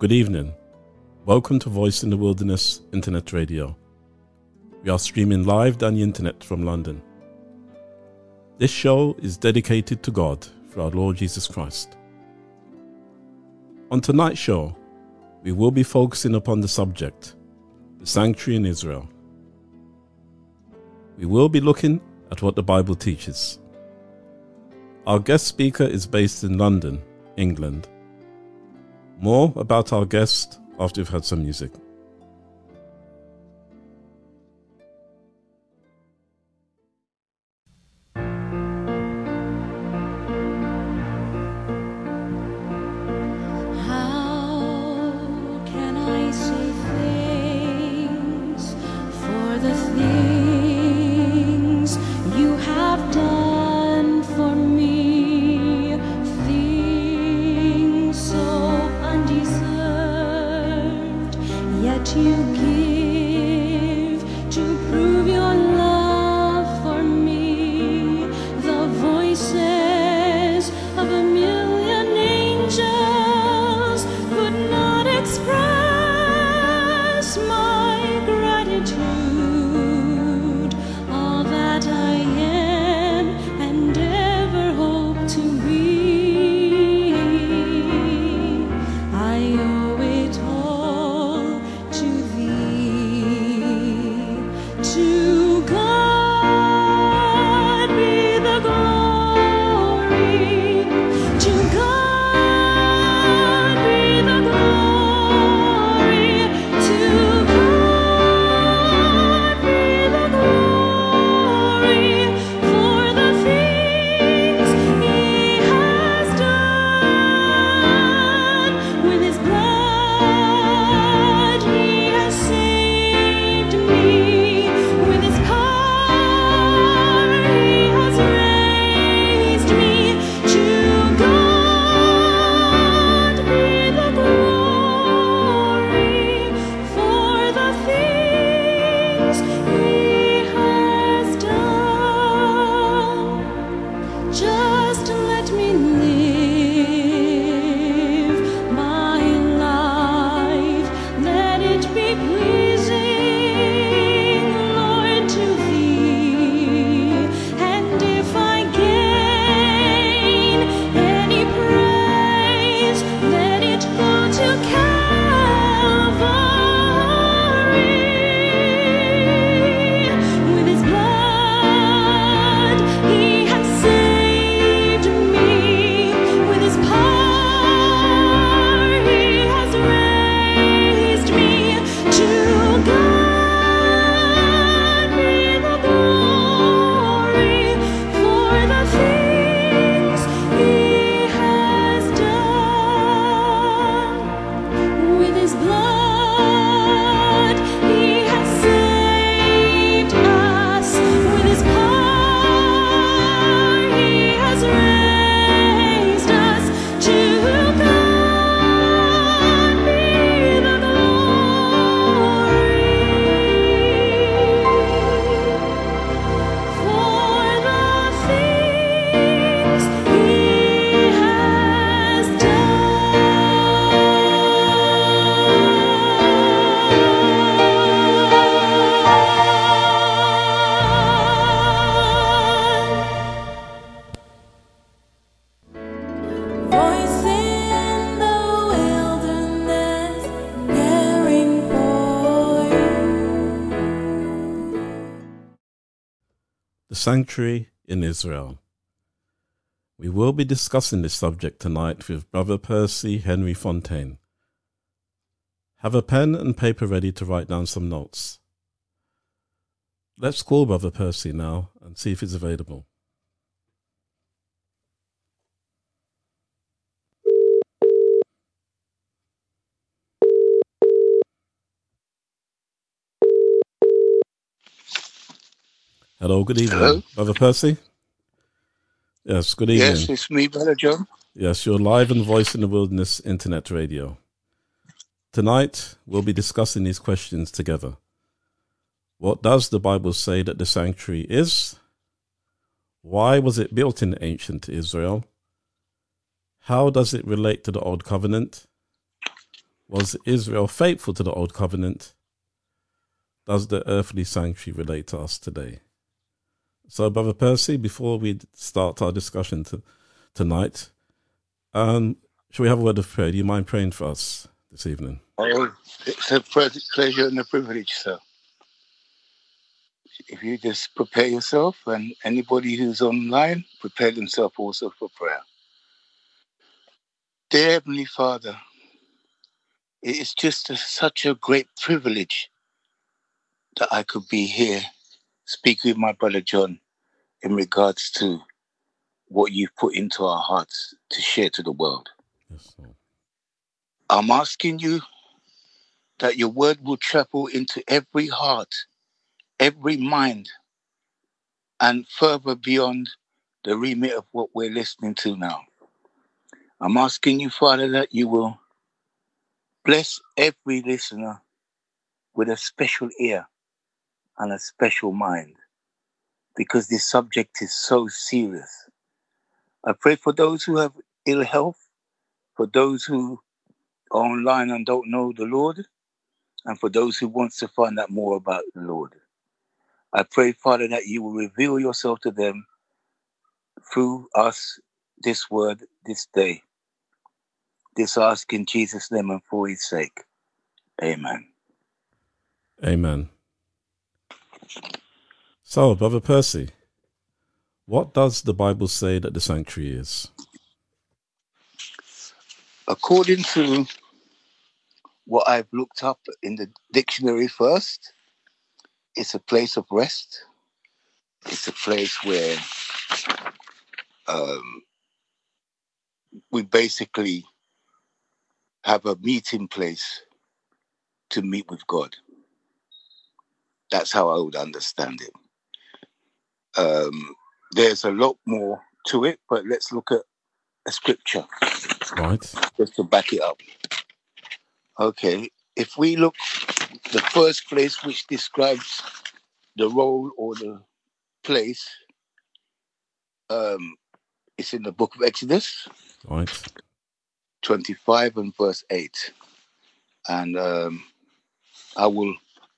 Good evening. Welcome to Voice in the Wilderness Internet Radio. We are streaming live down the internet from London. This show is dedicated to God through our Lord Jesus Christ. On tonight's show, we will be focusing upon the subject, the sanctuary in Israel. We will be looking at what the Bible teaches. Our guest speaker is based in London, England more about our guest after we've had some music. Sanctuary in Israel. We will be discussing this subject tonight with Brother Percy Henry Fontaine. Have a pen and paper ready to write down some notes. Let's call Brother Percy now and see if he's available. Hello, good evening. Hello? Brother Percy? Yes, good evening. Yes, it's me, Brother John. Yes, you're live and voice in the wilderness internet radio. Tonight, we'll be discussing these questions together. What does the Bible say that the sanctuary is? Why was it built in ancient Israel? How does it relate to the Old Covenant? Was Israel faithful to the Old Covenant? Does the earthly sanctuary relate to us today? So, Brother Percy, before we start our discussion to, tonight, um, shall we have a word of prayer? Do you mind praying for us this evening? Oh, it's a pleasure and a privilege, sir. If you just prepare yourself and anybody who's online, prepare themselves also for prayer. Dear Heavenly Father, it is just a, such a great privilege that I could be here speaking with my brother John in regards to what you've put into our hearts to share to the world. Yes, I'm asking you that your word will travel into every heart, every mind, and further beyond the remit of what we're listening to now. I'm asking you, Father, that you will bless every listener with a special ear and a special mind because this subject is so serious. I pray for those who have ill health, for those who are online and don't know the Lord, and for those who wants to find out more about the Lord. I pray, Father, that you will reveal yourself to them through us this word this day. This ask in Jesus' name and for his sake. Amen. Amen. So, Brother Percy, what does the Bible say that the sanctuary is? According to what I've looked up in the dictionary first, it's a place of rest. It's a place where um, we basically have a meeting place to meet with God. That's how I would understand it. Um, there's a lot more to it, but let's look at a scripture Right? just to back it up. Okay, if we look, the first place which describes the role or the place, um, it's in the book of Exodus Right. 25 and verse 8. And um, I will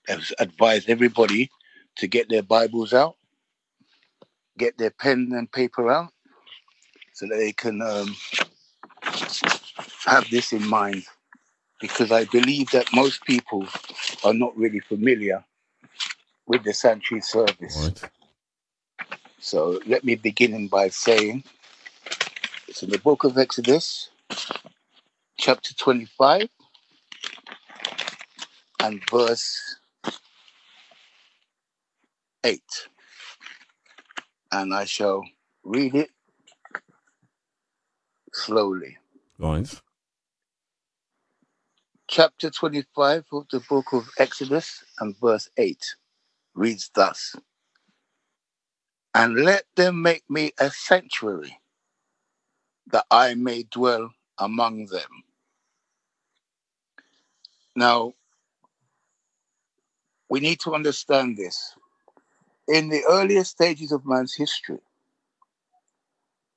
advise everybody to get their Bibles out, get their pen and paper out, so that they can um, have this in mind. Because I believe that most people are not really familiar with the sanctuary service. Right. So let me begin by saying it's in the book of Exodus, chapter 25, and verse 8. And I shall read it slowly. Right. Chapter 25 of the book of Exodus and verse 8 reads thus And let them make me a sanctuary that I may dwell among them. Now, we need to understand this. In the earliest stages of man's history,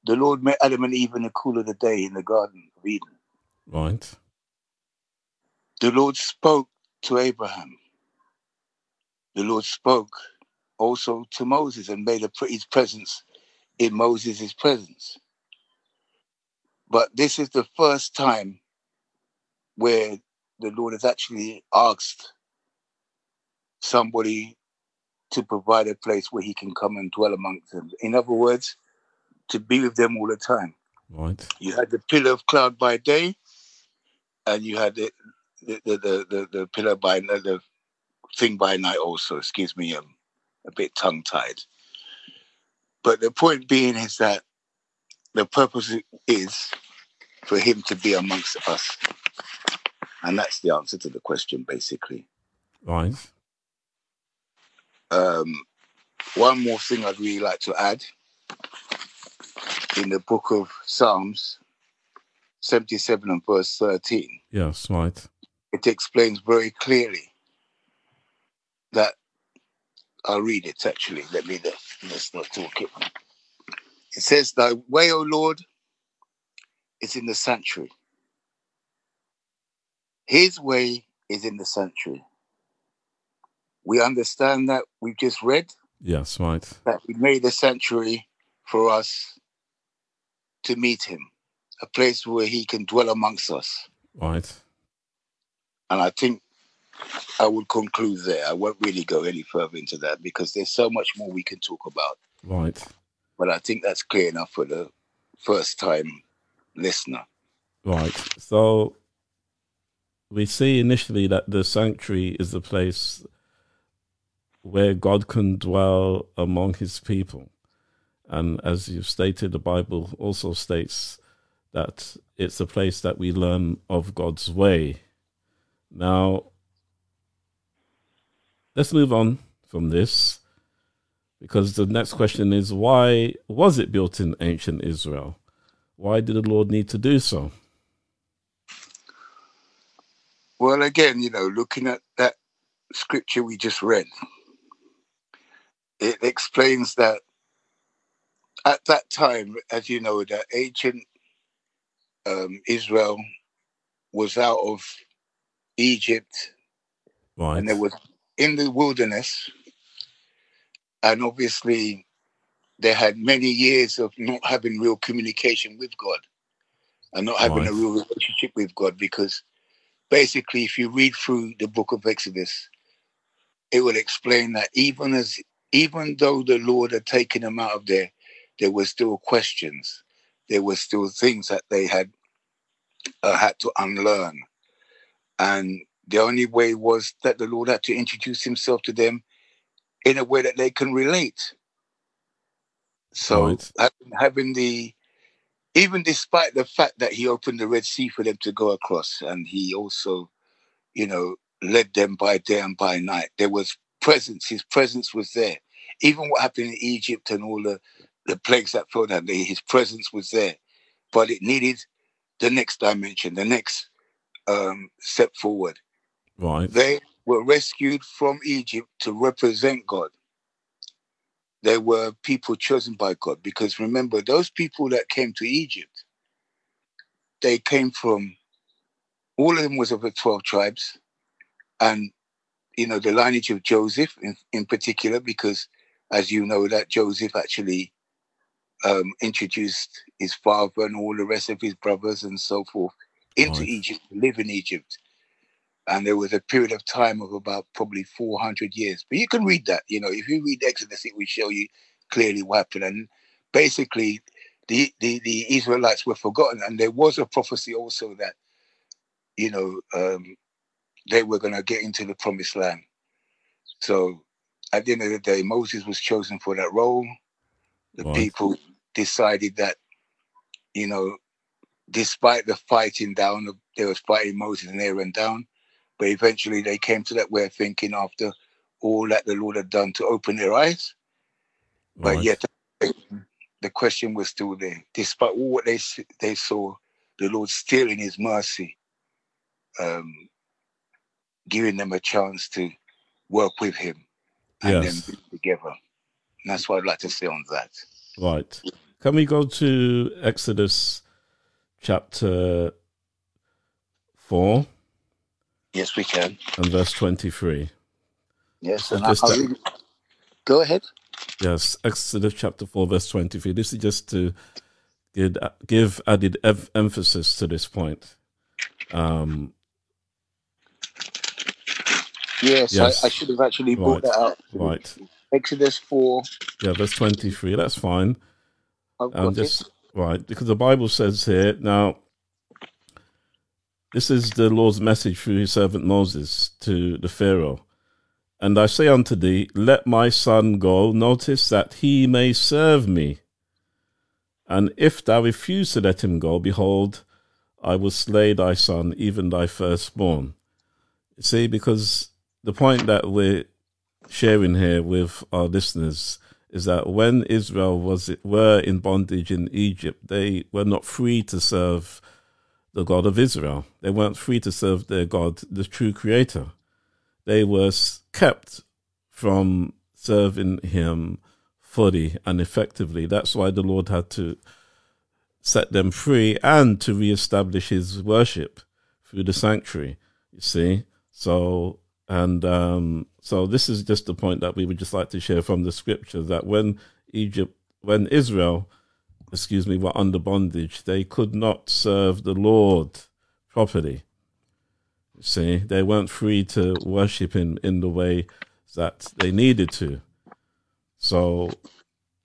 the Lord met Adam and Eve in the cool of the day in the Garden of Eden. Right. The Lord spoke to Abraham. The Lord spoke also to Moses and made his presence in Moses' presence. But this is the first time where the Lord has actually asked somebody to provide a place where he can come and dwell amongst them. In other words, to be with them all the time. Right. You had the pillar of cloud by day, and you had the the the the, the, pillar by the thing by night also. Excuse me, I'm a bit tongue tied. But the point being is that the purpose is for him to be amongst us. And that's the answer to the question, basically. Right. Um, one more thing I'd really like to add in the book of Psalms 77 and verse 13, Yes. Right. it explains very clearly that I'll read it actually. Let me let's not talk it. It says, Thy way, O Lord, is in the sanctuary. His way is in the sanctuary. We understand that we've just read Yes. Right. that he made a sanctuary for us to meet him, a place where he can dwell amongst us. Right. And I think I will conclude there. I won't really go any further into that because there's so much more we can talk about. Right. But I think that's clear enough for the first time listener. Right. So we see initially that the sanctuary is the place where God can dwell among his people. And as you've stated, the Bible also states that it's a place that we learn of God's way. Now, let's move on from this because the next question is why was it built in ancient Israel? Why did the Lord need to do so? Well, again, you know, looking at that scripture we just read, it explains that at that time, as you know, that ancient um, Israel was out of Egypt Right. and they were in the wilderness. And obviously, they had many years of not having real communication with God and not having a real relationship with God because basically, if you read through the book of Exodus, it will explain that even as even though the Lord had taken them out of there, there were still questions. There were still things that they had uh, had to unlearn, and the only way was that the Lord had to introduce Himself to them in a way that they can relate. So Right. having, having the even despite the fact that he opened the Red Sea for them to go across, and he also, you know, led them by day and by night, there was presence. His presence was there. Even what happened in Egypt and all the, the plagues that fell down his presence was there. But it needed the next dimension, the next um, step forward. Right. They were rescued from Egypt to represent God. They were people chosen by God because remember, those people that came to Egypt, they came from all of them was of the 12 tribes and you know the lineage of Joseph in, in particular, because as you know, that Joseph actually um, introduced his father and all the rest of his brothers and so forth into Right. Egypt, live in Egypt and there was a period of time of about probably 400 years. But you can read that, you know, if you read Exodus, it will show you clearly what happened. And basically, the, the, the Israelites were forgotten. And there was a prophecy also that, you know, um, they were going to get into the promised land. So at the end of the day, Moses was chosen for that role. The Right. people decided that, you know, despite the fighting down, they was fighting Moses and Aaron down, but eventually they came to that way of thinking after all that the Lord had done to open their eyes. But Right. yet the question was still there. Despite all what they they saw, the Lord still in his mercy, um, giving them a chance to work with him and Yes. then be together. And that's what I'd like to say on that. Right. Can we go to Exodus chapter 4 Yes, we can. and verse 23? Yes, and just I'll read. Go ahead. Yes, Exodus chapter 4, verse 23. This is just to give, give added emphasis to this point. Um, Yes, Yes. I, I should have actually brought Right. that out. right. Exodus 4. Yeah, verse 23. That's fine. I've Um, just it. right because the Bible says here now. This is the Lord's message through His servant Moses to the Pharaoh, and I say unto thee, Let my son go. Notice that he may serve me. And if thou refuse to let him go, behold, I will slay thy son, even thy firstborn. See, because the point that we're sharing here with our listeners is that when Israel was were in bondage in Egypt, they were not free to serve the God of Israel. They weren't free to serve their God, the true Creator. They were kept from serving Him fully and effectively. That's why the Lord had to set them free and to reestablish His worship through the sanctuary. You see, so and um, so this is just the point that we would just like to share from the scripture that when Egypt, when Israel, excuse me, were under bondage, they could not serve the Lord properly. See, they weren't free to worship Him in the way that they needed to. So,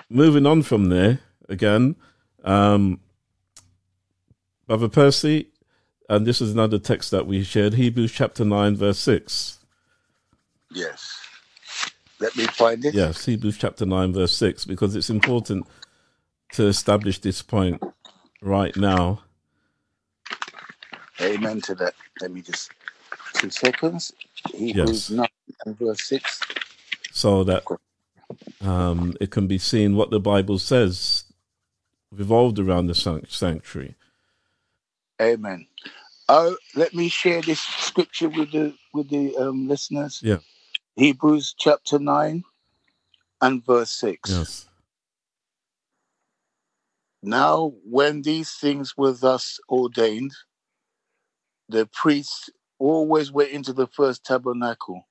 moving on from there, again, um, Brother Percy, and this is another text that we shared, Hebrews chapter 9, verse 6. Yes. Let me find it. Yes, Hebrews chapter 9, verse 6, because it's important to establish this point right now. Amen to that. Let me just two seconds. Hebrews Yes. 9 verse 6. so that um, it can be seen what the Bible says revolved around the sanctuary. Amen. Oh, let me share this scripture with the with the um, listeners. Yeah. Hebrews chapter 9 and verse 6. Yes. Now, when these things were thus ordained, the priests always went into the first tabernacle,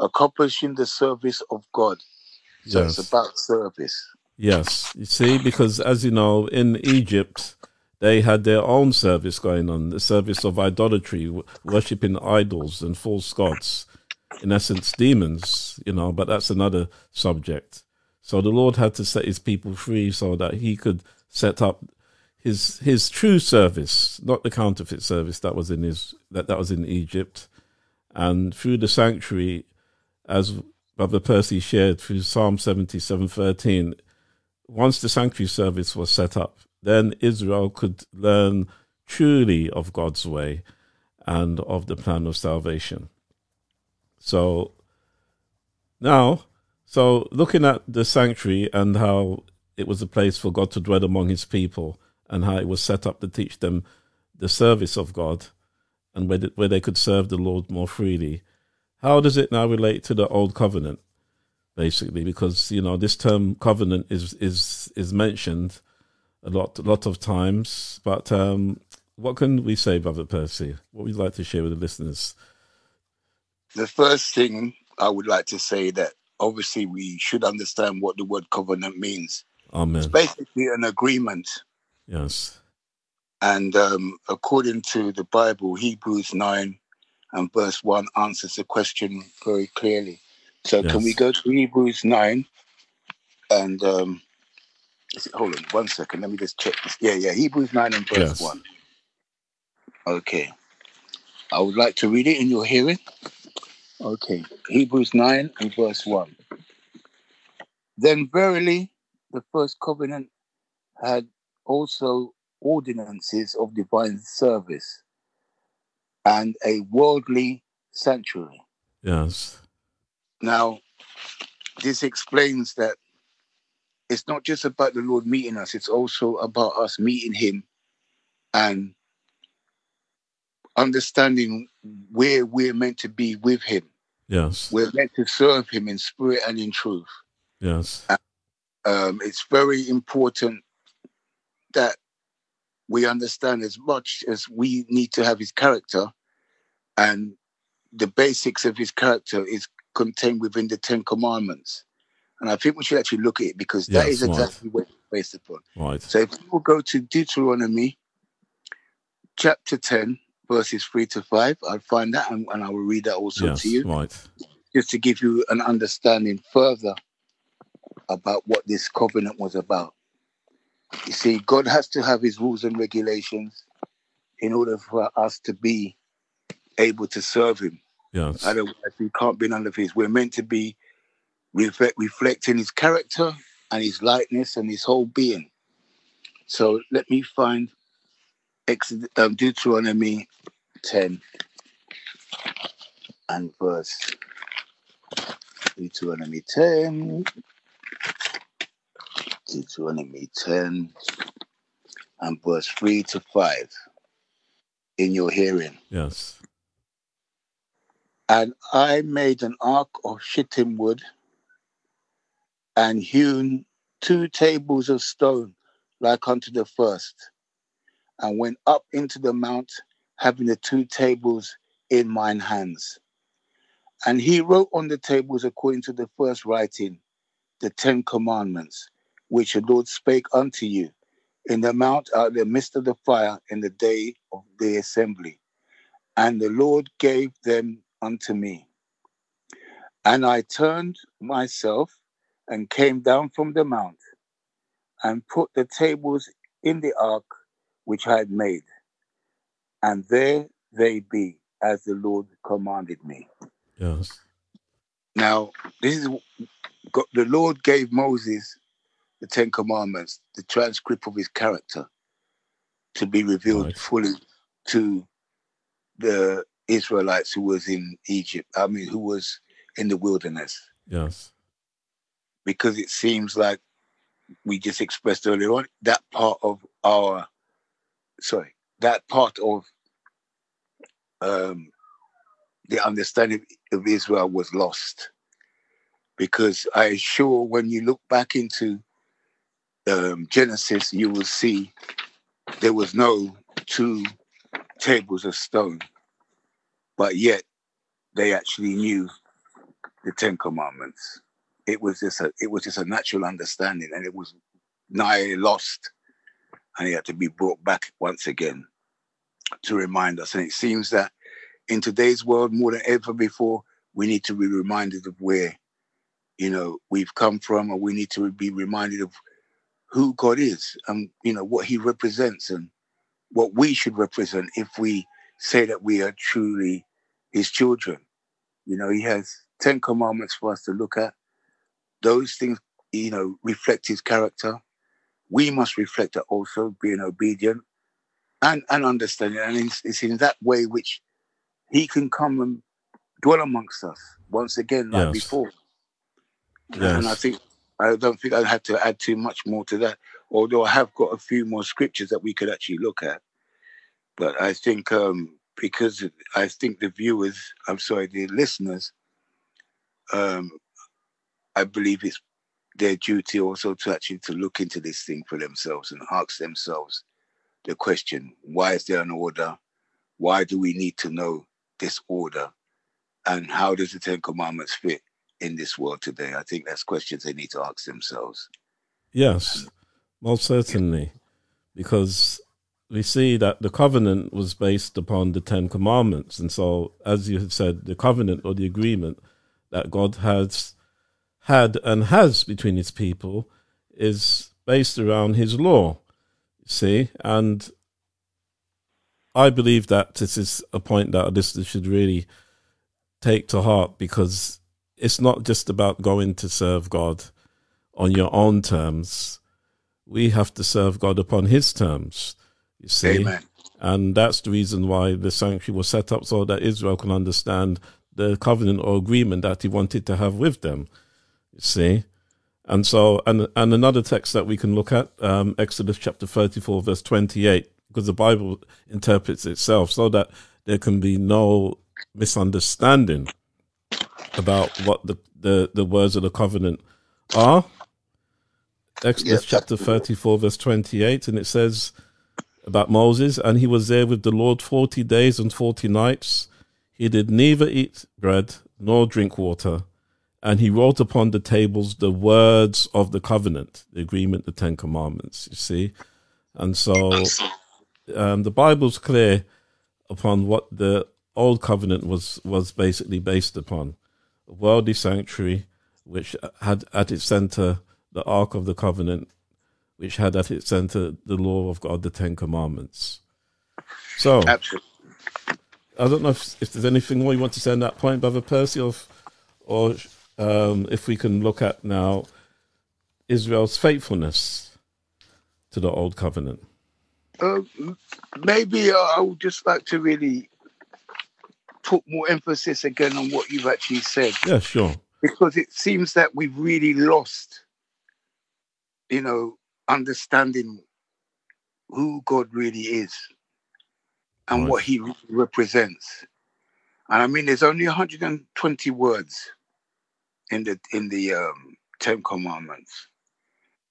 accomplishing the service of God. So Yes. it's about service. Yes. You see, because as you know, in Egypt, they had their own service going on, the service of idolatry, worshipping idols and false gods, in essence, demons, you know, but that's another subject. So the Lord had to set his people free so that he could set up his his true service, not the counterfeit service that was in his that, that was in Egypt. And through the sanctuary, as Brother Percy shared through Psalm seventy seven thirteen, once the sanctuary service was set up, then Israel could learn truly of God's way and of the plan of salvation. So now, so looking at the sanctuary and how it was a place for God to dwell among his people and how it was set up to teach them the service of God and where, where they could serve the Lord more freely. How does it now relate to the old covenant? Basically, because you know this term covenant is is is mentioned a lot a lot of times, but um, what can we say, Brother Percy? What would you like to share with the listeners? The first thing I would like to say that obviously we should understand what the word covenant means. Amen. It's basically an agreement. Yes. And um, according to the Bible, Hebrews 9 and verse 1 answers the question very clearly. So can we go to Hebrews 9 and um, it- hold on one second. Let me just check this. Yeah, yeah. Hebrews 9 and verse Yes. 1. Okay. I would like to read it in your hearing. Okay. Hebrews 9 and verse 1. Then verily the first covenant had also ordinances of divine service and a worldly sanctuary. Yes. Now, this explains that it's not just about the Lord meeting us, it's also about us meeting Him and understanding where we're meant to be with Him. Yes. We're meant to serve Him in spirit and in truth. Yes. Um, it's very important that we understand as much as we need to have His character, and the basics of His character is contained within the Ten Commandments. And I think we should actually look at it because that Yes, is right. exactly what it's based upon. Right. So if we will go to Deuteronomy chapter 10, verses 3 to 5, I'll find that and, and I will read that also Yes. to you, Right. just to give you an understanding further about what this covenant was about. You see, God has to have his rules and regulations in order for us to be able to serve him. Yes. Otherwise, we can't be none of his. We're meant to be reflect, reflecting his character and his likeness and his whole being. So let me find Exod- um, Deuteronomy 10 and verse Deuteronomy 10. Deuteronomy 10 and verse 3 to 5 in your hearing. Yes. And I made an ark of shittim wood and hewn two tables of stone like unto the first, and went up into the mount, having the two tables in mine hands. And he wrote on the tables according to the first writing, the Ten Commandments, which the Lord spake unto you in the mount out of the midst of the fire in the day of the assembly. And the Lord gave them unto me. And I turned myself and came down from the mount and put the tables in the ark which I had made. And there they be, as the Lord commanded me. Yes. Now, this is the Lord gave Moses the Ten Commandments, the transcript of his character, to be revealed Right. fully to the Israelites who was in Egypt. I mean, who was in the wilderness, Yes. because it seems like we just expressed earlier on that part of our, sorry, that part of um, the understanding of Israel was lost. Because I assure when you look back into um, Genesis, you will see there was no two tables of stone, but yet they actually knew the Ten Commandments. It was just a it was just a natural understanding, and it was nigh lost, and he had to be brought back once again to remind us. And it seems that in today's world, more than ever before, we need to be reminded of where you know we've come from, and we need to be reminded of who God is and you know what He represents and what we should represent if we say that we are truly His children. You know, He has ten commandments for us to look at. Those things, you know, reflect His character. We must reflect that also, being obedient and and understanding. And it's, it's in that way which He can come and dwell amongst us once again, like Yes. before. And I think I don't think I have to add too much more to that. Although I have got a few more scriptures that we could actually look at. But I think um, because I think the viewers, I'm sorry, the listeners, um, I believe it's their duty also to actually to look into this thing for themselves and ask themselves the question: Why is there an order? Why do we need to know this order? And how does the Ten Commandments fit in this world today? I think that's questions they need to ask themselves. Yes, um, most certainly, because we see that the covenant was based upon the Ten Commandments, and so, as you have said, the covenant or the agreement that God has had and has between His people is based around His law. See, and I believe that this is a point that a listener should really take to heart because it's not just about going to serve God on your own terms. We have to serve God upon His terms. You see, Amen. and that's the reason why the sanctuary was set up so that Israel can understand the covenant or agreement that He wanted to have with them. See, and so and and another text that we can look at, um, Exodus chapter thirty-four, verse twenty-eight, because the Bible interprets itself so that there can be no misunderstanding about what the, the, the words of the covenant are. Exodus Yes, chapter 34, verse 28, and it says about Moses, and he was there with the Lord 40 days and 40 nights. He did neither eat bread nor drink water, and he wrote upon the tables the words of the covenant, the agreement, the Ten Commandments, you see. And so um, the Bible's clear upon what the old covenant was was basically based upon a worldly sanctuary which had at its center the ark of the covenant which had at its center the law of God, the Ten Commandments. So, Absolutely. I don't know if, if there's anything more you want to say on that point, Brother Percy, or, or um, if we can look at now Israel's faithfulness to the Old Covenant. Uh, maybe uh, I would just like to really put more emphasis again on what you've actually said Yeah, sure. because it seems that we've really lost, you know, understanding who God really is and Right. what He represents. And I mean, there's only 120 words in the in the um, Ten Commandments,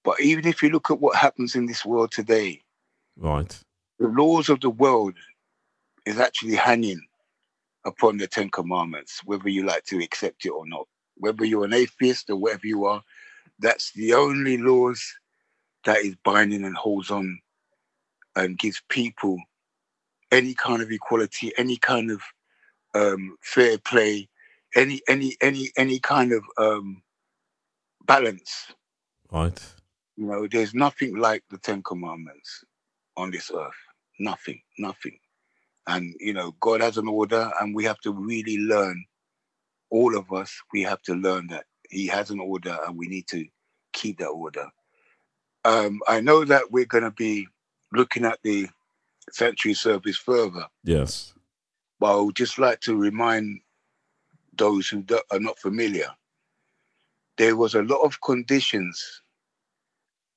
but even if you look at what happens in this world today, Right. the laws of the world is actually hanging upon the Ten Commandments, whether you like to accept it or not. Whether you're an atheist or whatever you are, that's the only laws that is binding and holds on and gives people any kind of equality, any kind of um, fair play, any any any any kind of um, balance. Right. You know, there's nothing like the Ten Commandments on this earth. Nothing, nothing. And, you know, God has an order, and we have to really learn, all of us, we have to learn that He has an order, and we need to keep that order. Um, I know that we're going to be looking at the sanctuary service further, Yes. but I would just like to remind those who are not familiar there was a lot of conditions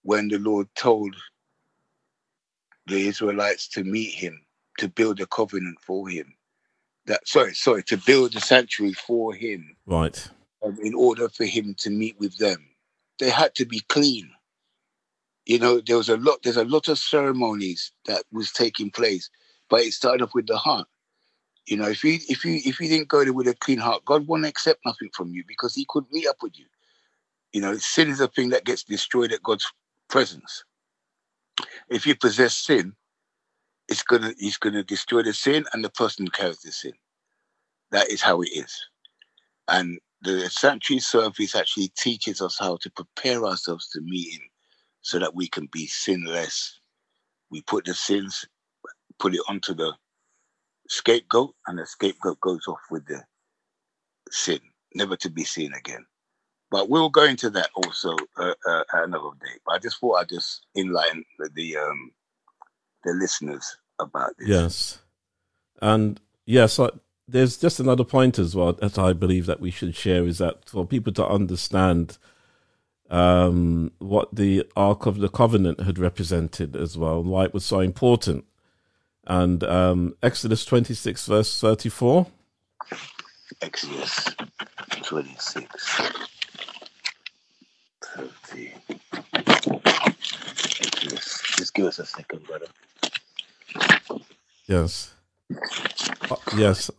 when the Lord told the Israelites to meet him, to build a covenant for him. That sorry, sorry, to build a sanctuary for him Right. um, in order for him to meet with them. They had to be clean. You know, there was a lot. There's a lot of ceremonies that was taking place, but it started off with the heart. You know, if you if you if you didn't go there with a clean heart, God won't accept nothing from you because He couldn't meet up with you. You know, sin is a thing that gets destroyed at God's presence. If you possess sin, it's gonna He's gonna destroy the sin and the person who carries the sin. That is how it is. And the sanctuary service actually teaches us how to prepare ourselves to meet him so that we can be sinless. We put the sins, put it onto the scapegoat, and the scapegoat goes off with the sin, never to be seen again. But we'll go into that also uh, uh, another day. But I just thought I'd just enlighten the, the um the listeners about this. Yes. And yes, I, there's just another point as well that I believe that we should share is that for people to understand um, what the Ark of the Covenant had represented as well, and why it was so important. And um, Exodus 26, verse 34. Exodus 26. 30. Exodus. Just give us a second, brother. Yes. Uh, yes.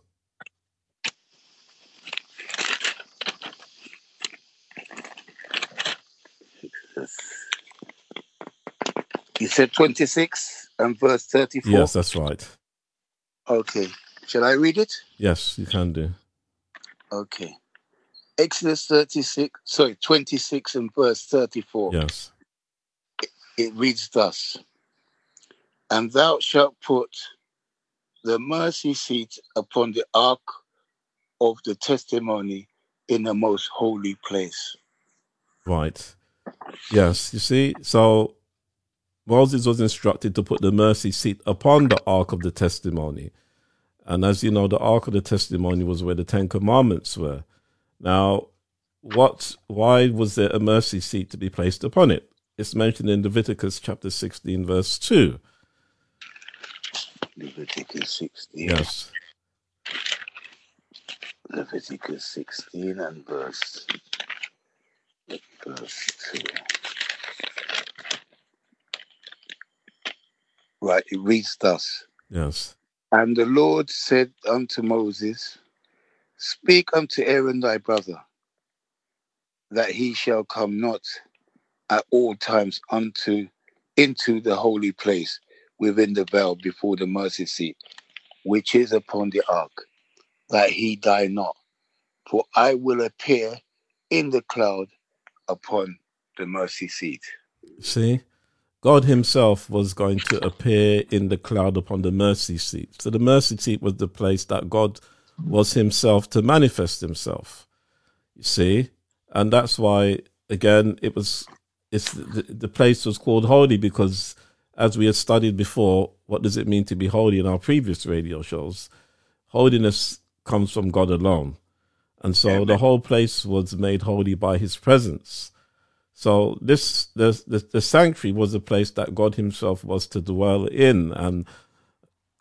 You said 26 and verse 34? Yes, that's right. Okay. Shall I read it? Yes, you can do. Okay. Exodus 36, sorry, 26 and verse 34. Yes. it reads thus And thou shalt put the mercy seat upon the ark of the testimony in the most holy place. Right. Yes, you see, so Moses was instructed to put the mercy seat upon the ark of the testimony. And as you know, the ark of the testimony was where the Ten Commandments were. Now, what why was there a mercy seat to be placed upon it? It's mentioned in Leviticus chapter 16, verse 2. Leviticus 16. Yes. Leviticus 16 and verse, verse 2. Right, it reads thus. Yes. And the Lord said unto Moses, Speak unto Aaron thy brother, that he shall come not at all times unto into the holy place within the veil before the mercy seat, which is upon the ark, that he die not. For I will appear in the cloud upon the mercy seat. See? God Himself was going to appear in the cloud upon the mercy seat. So the mercy seat was the place that God was Himself to manifest Himself. You see, and that's why again it was. It's the, the place was called holy because, as we had studied before, what does it mean to be holy in our previous radio shows? Holiness comes from God alone, and so the whole place was made holy by His presence. So this the, the the sanctuary was a place that God Himself was to dwell in, and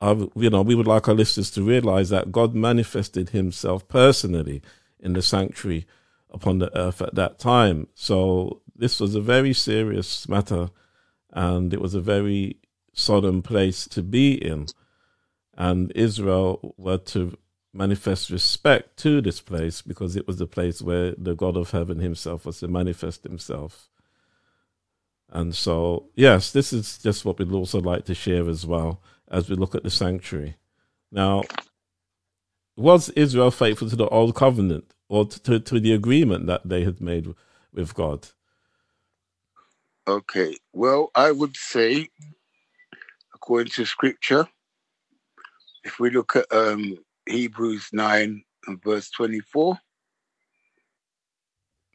I, you know we would like our listeners to realize that God manifested Himself personally in the sanctuary upon the earth at that time. So this was a very serious matter, and it was a very solemn place to be in, and Israel were to manifest respect to this place because it was the place where the God of heaven himself was to manifest himself. And so, yes, this is just what we'd also like to share as well as we look at the sanctuary. Now, was Israel faithful to the old covenant or to, to the agreement that they had made with God? Okay. Well, I would say, according to scripture, if we look at um, Hebrews 9 and verse 24,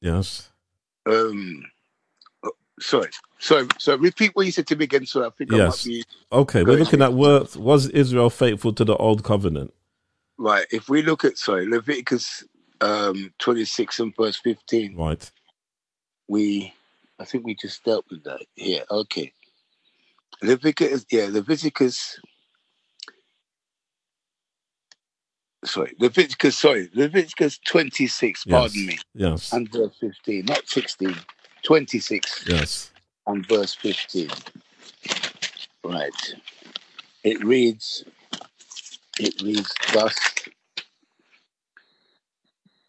Yes. um, sorry, sorry, so repeat what you said to me again. So I think I might be Okay, we're looking at was, was Israel faithful to the old covenant? right. If we look at, sorry, Leviticus um, 26 and verse 15, Right. we, I think we just dealt with that here. Okay. Leviticus, yeah, Leviticus. Sorry, Leviticus, sorry, Leviticus 26, Yes. pardon me, Yes. and verse 15, not 16, 26 Yes. and verse 15. Right. It reads, it reads thus,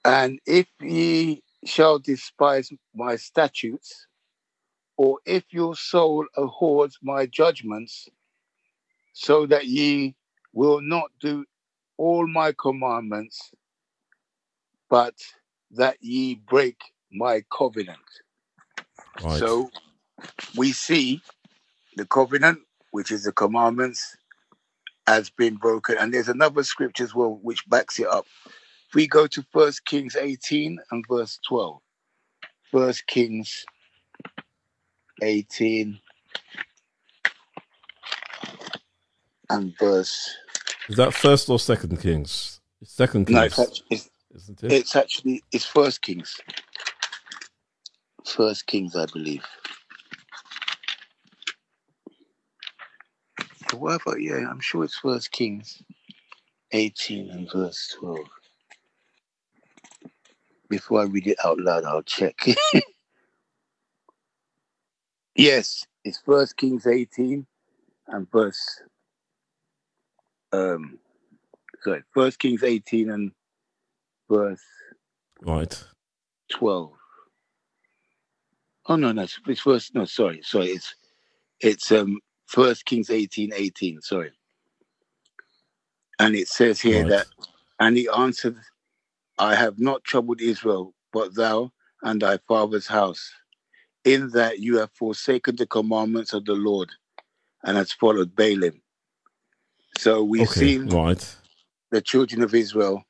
and if ye shall despise my statutes, or if your soul abhors my judgments, so that ye will not do all my commandments, but that ye break my covenant. Right. So we see the covenant, which is the commandments, has been broken. And there's another scripture as well which backs it up. If we go to First Kings 18 and verse 12. First Kings 18 and verse Is that first or second Kings? Second no, Kings, it's actually, it's, isn't it? it's actually it's First Kings. First Kings, I believe. What about yeah? I'm sure it's First Kings, 18 and verse 12. Before I read it out loud, I'll check. yes, it's First Kings 18 and verse. Um, sorry, First Kings 18 and verse right. 12. Oh no, no, it's, first. No, sorry, sorry. It's it's um First Kings 18, 18, Sorry, and it says here Right. that, and he answered, "I have not troubled Israel, but thou and thy father's house, in that you have forsaken the commandments of the Lord, and has followed Baalim." So we've Okay. seen Right. the children of Israel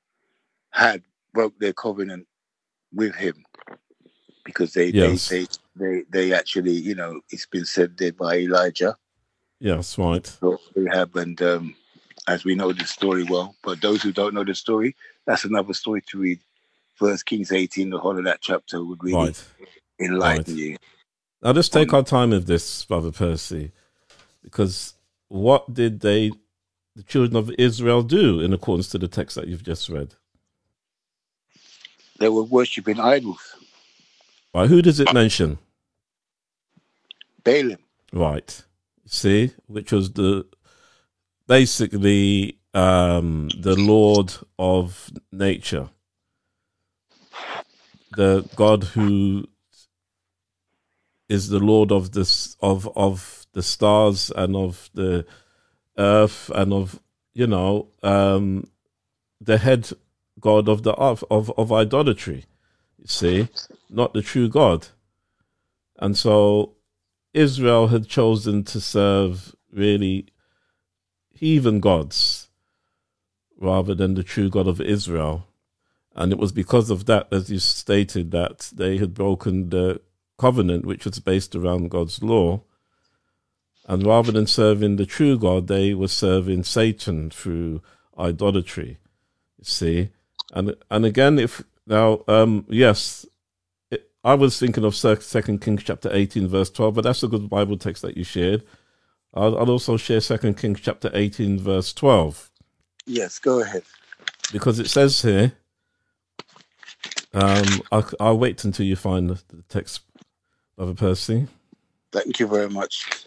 had broke their covenant with him because they Yes. they, they they they actually you know it's been said there by Elijah Yes. Right. so Ahab and um, as we know the story well but those who don't know the story that's another story to read First Kings 18 the whole of that chapter would really Right. enlighten Right. you Now let's take our time with this, Brother Percy, because what did they, the children of Israel, do in accordance to the text that you've just read? they were worshipping idols Right. Who does it mention? Baalim Right. See, which was the basically um, the Lord of nature, the God who is the Lord of this of of the stars and of the earth and of you know um, the head God of the of of, of idolatry. You see, not the true God, and so Israel had chosen to serve really heathen gods rather than the true God of Israel. And it was because of that, as you stated, that they had broken the covenant, which was based around God's law. And rather than serving the true God, they were serving Satan through idolatry. You see, and and again, if now, um, yes, it, I was thinking of Second Kings chapter eighteen, verse twelve, but that's a good Bible text that you shared. I'll, I'll also share Second Kings chapter eighteen, verse twelve. Yes, go ahead. Because it says here, um, I'll, I'll wait until you find the, the text, Brother Percy. Thank you very much.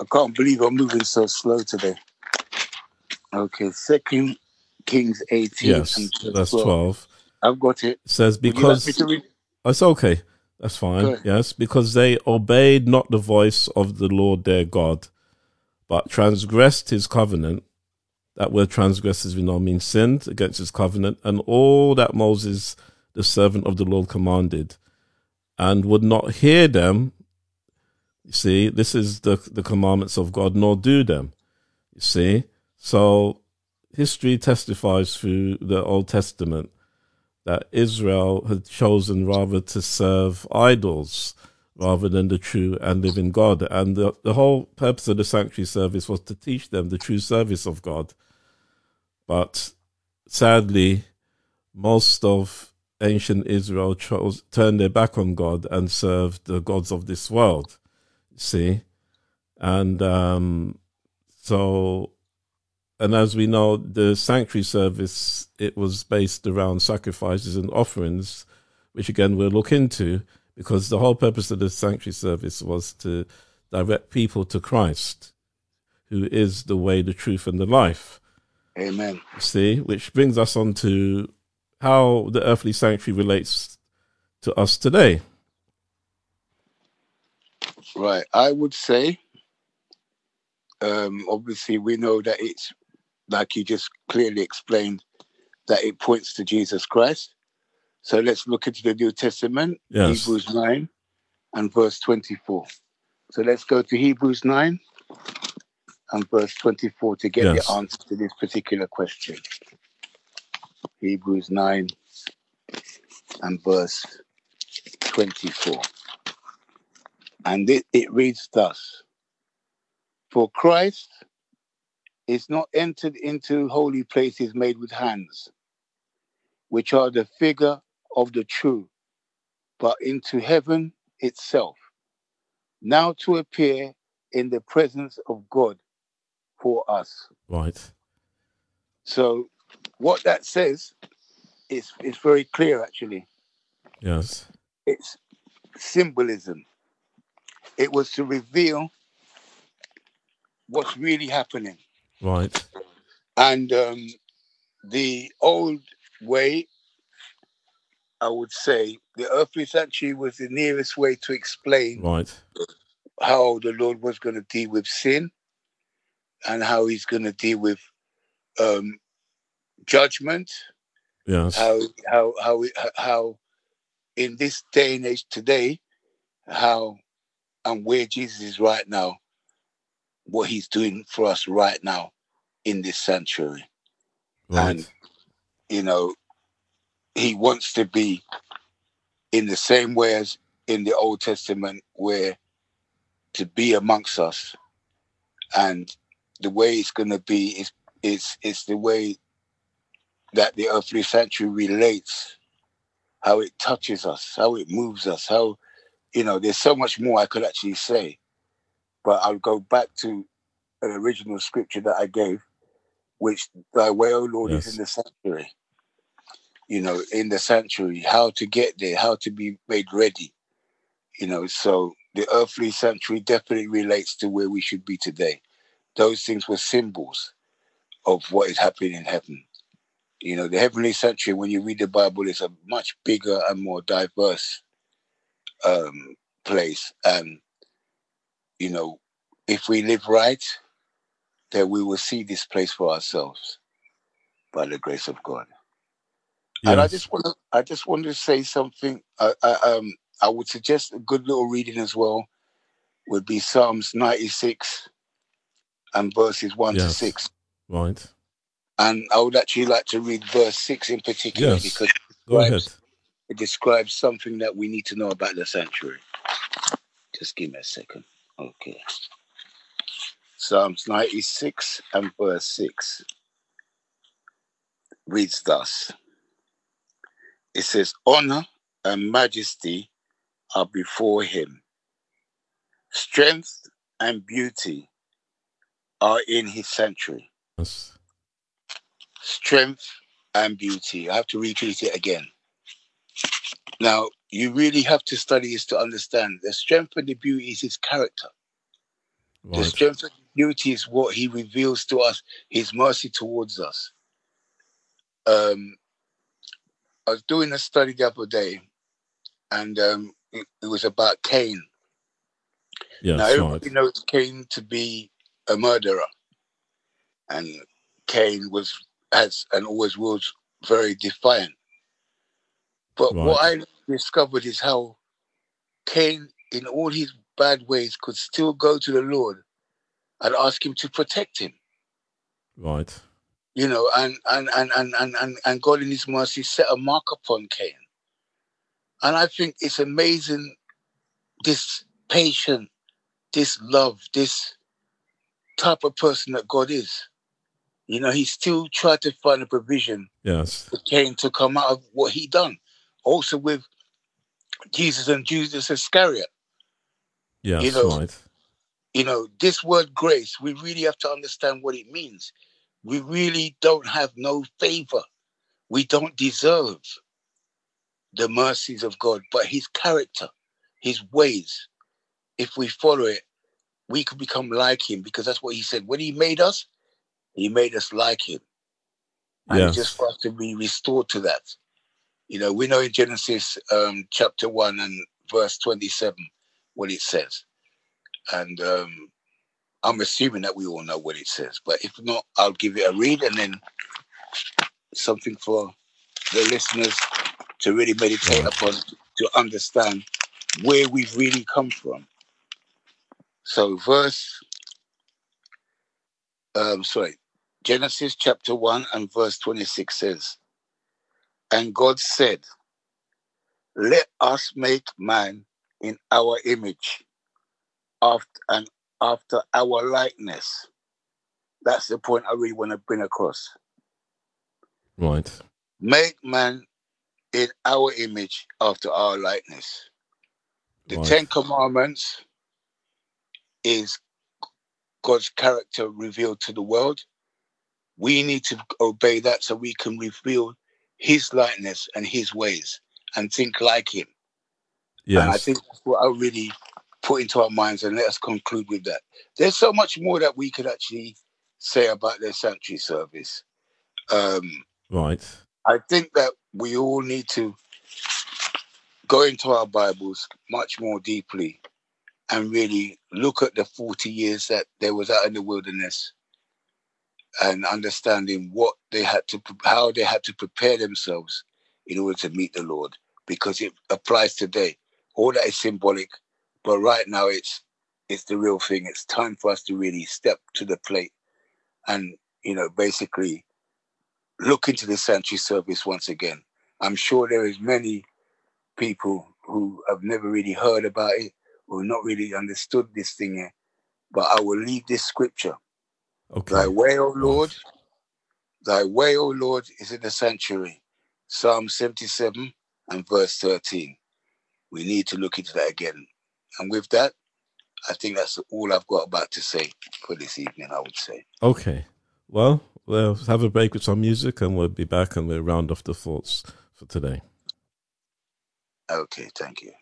I can't believe I'm moving so slow today. Okay, Second Kings 18. Yes, that's 12. 12. I've got it. It says, like because. read? It's okay. That's fine. Yes, because they obeyed not the voice of the Lord their God, but transgressed his covenant. That word transgressed, we know, means sinned against his covenant, and all that Moses, the servant of the Lord, commanded, and would not hear them. You see, this is the the commandments of God, nor do them. You see, so history testifies through the Old Testament that Israel had chosen rather to serve idols rather than the true and living God. And the, the whole purpose of the sanctuary service was to teach them the true service of God. But sadly, most of ancient Israel chose, turned their back on God and served the gods of this world. See? And um, so and as we know, the sanctuary service it was based around sacrifices and offerings, which again we'll look into because the whole purpose of the sanctuary service was to direct people to Christ, who is the way, the truth, and the life. Amen. See, which brings us on to how the earthly sanctuary relates to us today. Right. I would say, um, obviously, we know that it's like you just clearly explained that it points to Jesus Christ. So let's look into the New Testament, Yes. Hebrews 9 and verse 24. So let's go to Hebrews 9 and verse 24 to get Yes. the answer to this particular question. Hebrews 9 and verse 24. And it, it reads thus For Christ is not entered into holy places made with hands, which are the figure of the true, but into heaven itself, now to appear in the presence of God for us. Right. So, what that says is, is very clear actually. Yes. It's symbolism. It was to reveal what's really happening. Right. And um, the old way, I would say, the earthly sanctuary was the nearest way to explain Right. how the Lord was going to deal with sin and how he's going to deal with um, judgment, Yes. how, how, how, how in this day and age today, how and where Jesus is right now, what he's doing for us right now in this sanctuary. Right. And, you know, he wants to be in the same way as in the Old Testament, where to be amongst us. And the way it's going to be is, is, is the way that the earthly sanctuary relates, how it touches us, how it moves us, how, you know, there's so much more I could actually say. But I'll go back to an original scripture that I gave, which thy way, O Lord, Yes. is in the sanctuary. You know, in the sanctuary, how to get there, how to be made ready. You know, so the earthly sanctuary definitely relates to where we should be today. Those things were symbols of what is happening in heaven. You know, the heavenly sanctuary, when you read the Bible, is a much bigger and more diverse um, place. And, you know, if we live right, then we will see this place for ourselves by the grace of God. And I just want to, I just want to say something. I, I, um, I would suggest a good little reading as well would be Psalms 96 and verses 1 to 6. Right. And I would actually like to read verse 6 in particular Yes. because Go ahead. It describes something that we need to know about the sanctuary. Just give me a second. Okay. Psalms 96 and verse 6 reads thus It says, Honor and majesty are before him, strength and beauty are in his sanctuary. Yes. strength and beauty. I have to repeat it again. Now, you really have to study this to understand the strength and the beauty is his character. The strength and the beauty is what he reveals to us, his mercy towards us. Um, I was doing a study the other day, and um, it, it was about Cain. Yeah, now, Right. everybody knows Cain to be a murderer, and Cain was has and always was very defiant. But what I discovered is how Cain, in all his bad ways, could still go to the Lord and ask Him to protect him. Right. You know, and and and and and and, and God in His mercy set a mark upon Cain. And I think it's amazing this patient, this love, this type of person that God is. You know, he still tried to find a provision Yes. for Cain to come out of what he done. Also with Jesus and Judas Iscariot. Yes. You know, right. You know, this word grace, we really have to understand what it means. We really don't have no favor. We don't deserve the mercies of God, but his character, his ways, if we follow it, we could become like him because that's what he said. When he made us, he made us like him. And Yes. just for us to be restored to that. You know, we know in Genesis um, chapter 1 and verse 27 what it says. And um, I'm assuming that we all know what it says. But if not, I'll give it a read and then something for the listeners to really meditate upon to understand where we've really come from. So, verse, um, sorry, Genesis chapter 1 and verse 26 says, And God said, Let us make man in our image, after and after our likeness. That's the point I really want to bring across. Right. Make man in our image after our likeness. The Right. Ten Commandments is God's character revealed to the world. We need to obey that so we can reveal his likeness and his ways and think like him. And I think that's what I really put into our minds and let us conclude with that. There's so much more that we could actually say about their sanctuary service. Um, Right. I think that we all need to go into our Bibles much more deeply and really look at the 40 years that they was out in the wilderness and understanding what they had to, how they had to prepare themselves in order to meet the Lord because it applies today. All that is symbolic, but right now it's, it's the real thing. It's time for us to really step to the plate and, you know, basically look into the sanctuary service once again. I'm sure there is many people who have never really heard about it or not really understood this thing here. But I will leave this scripture. Okay. Thy way, O Lord, thy way, O Lord, is in the sanctuary. Psalm 77 and verse 13. We need to look into that again. And with that, I think that's all I've got about to say for this evening, I would say. Okay. Well, we'll have a break with some music and we'll be back and we'll round off the thoughts for today. Okay, thank you.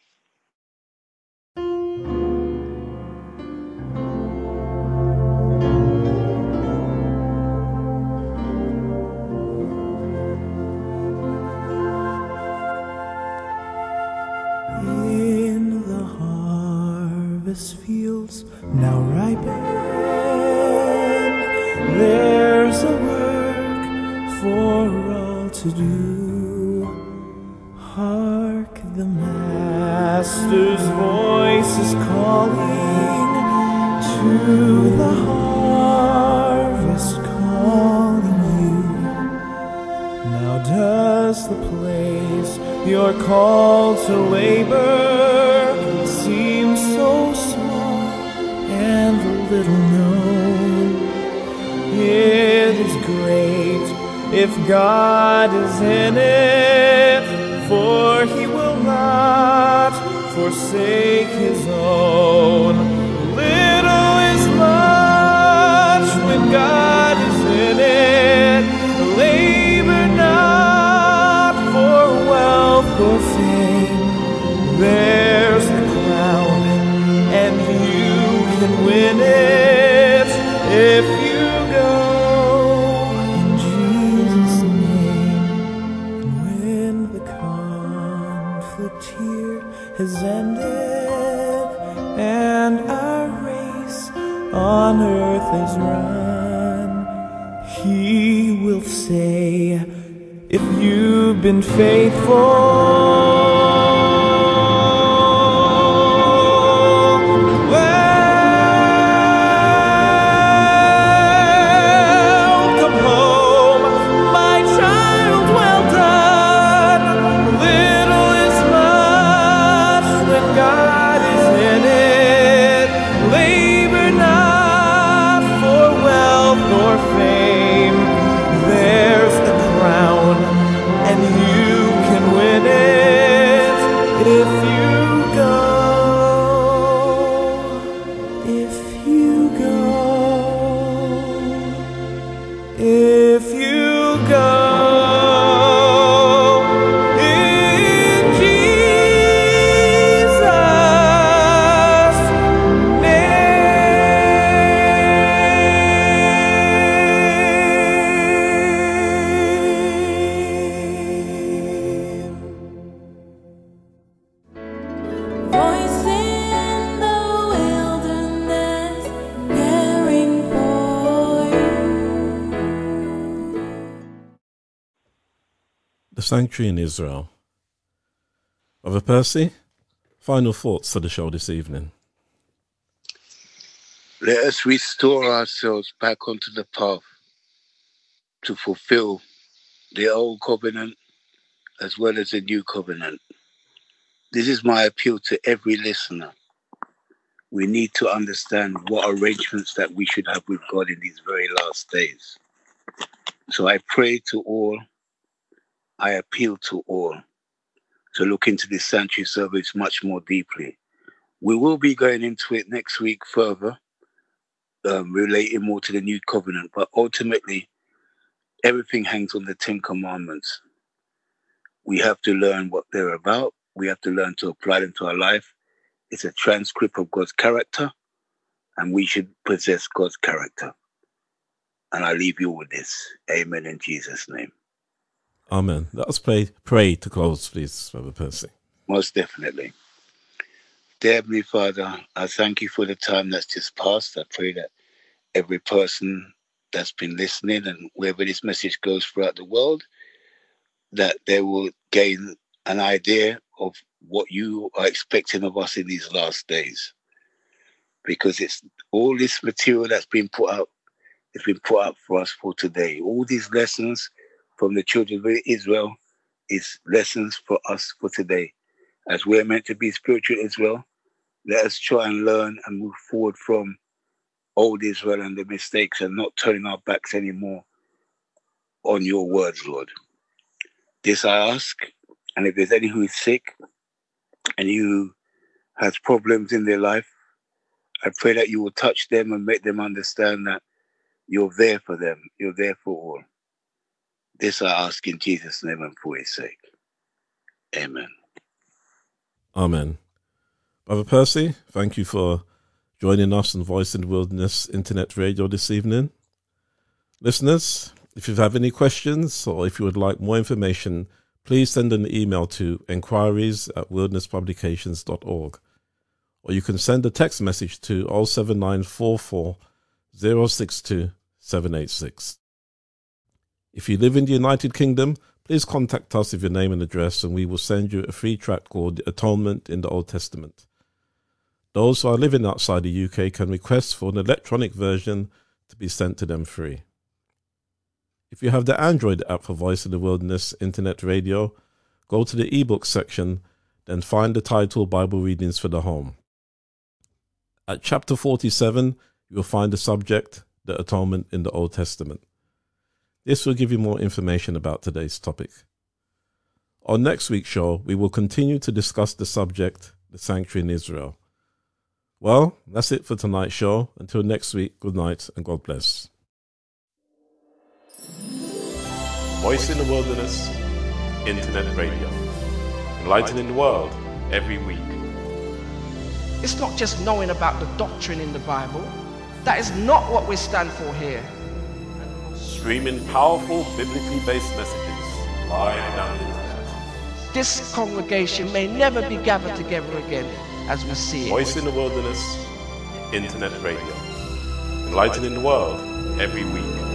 Now ripen, there's a work for all to do. Hark the Master's voice is calling to the harvest, calling you. Now does the place you're called to labor little known? It is great if God is in it, for he will not forsake his own. Little is much when God is run, He will say, If you've been faithful, Sanctuary in Israel. Brother Percy, final thoughts for the show this evening. Let us restore ourselves back onto the path to fulfill the old covenant as well as the new covenant. This is my appeal to every listener. We need to understand what arrangements that we should have with God in these very last days. So I pray to all, I appeal to all to look into this sanctuary service much more deeply. We will be going into it next week further um, relating more to the new covenant. But ultimately, everything hangs on the Ten Commandments. We have to learn what they're about. We have to learn to apply them to our life. It's a transcript of God's character, and we should possess God's character. And I leave you with this. Amen in Jesus' name. Amen. Let us pray, pray to close, please, Brother Percy. Most definitely. Dear Heavenly Father, I thank you for the time that's just passed. I pray that every person that's been listening and wherever this message goes throughout the world, that they will gain an idea of what you are expecting of us in these last days. Because it's all this material that's been put out, it's been put out for us for today. All these lessons from the children of Israel is lessons for us for today. As we're meant to be spiritual Israel, let us try and learn and move forward from old Israel and the mistakes and not turning our backs anymore on your words, Lord. This I ask, and if there's any who is sick and who has problems in their life, I pray that you will touch them and make them understand that you're there for them. You're there for all. This I ask in Jesus' name and for his sake. Amen. Amen. Brother Percy, thank you for joining us on Voice in the Wilderness Internet Radio this evening. Listeners, if you have any questions or if you would like more information, please send an email to enquiries at wildernesspublications.org or you can send a text message to 07944 062 786. If you live in the United Kingdom, please contact us with your name and address, and we will send you a free tract called Atonement in the Old Testament. Those who are living outside the UK can request for an electronic version to be sent to them free. If you have the Android app for Voice of the Wilderness Internet Radio, go to the ebook section, then find the title Bible Readings for the Home. At chapter 47, you will find the subject, the atonement in the Old Testament. This will give you more information about today's topic. On next week's show, we will continue to discuss the subject, the sanctuary in Israel. Well, that's it for tonight's show. Until next week, good night and God bless. Voice in the Wilderness, Internet Radio. Enlightening the world every week. It's not just knowing about the doctrine in the Bible. That is not what we stand for here. Streaming powerful biblically based messages live down the internet. This congregation may never be gathered together again as we see it. Voice in the Wilderness, Internet Radio. Enlightening the world every week.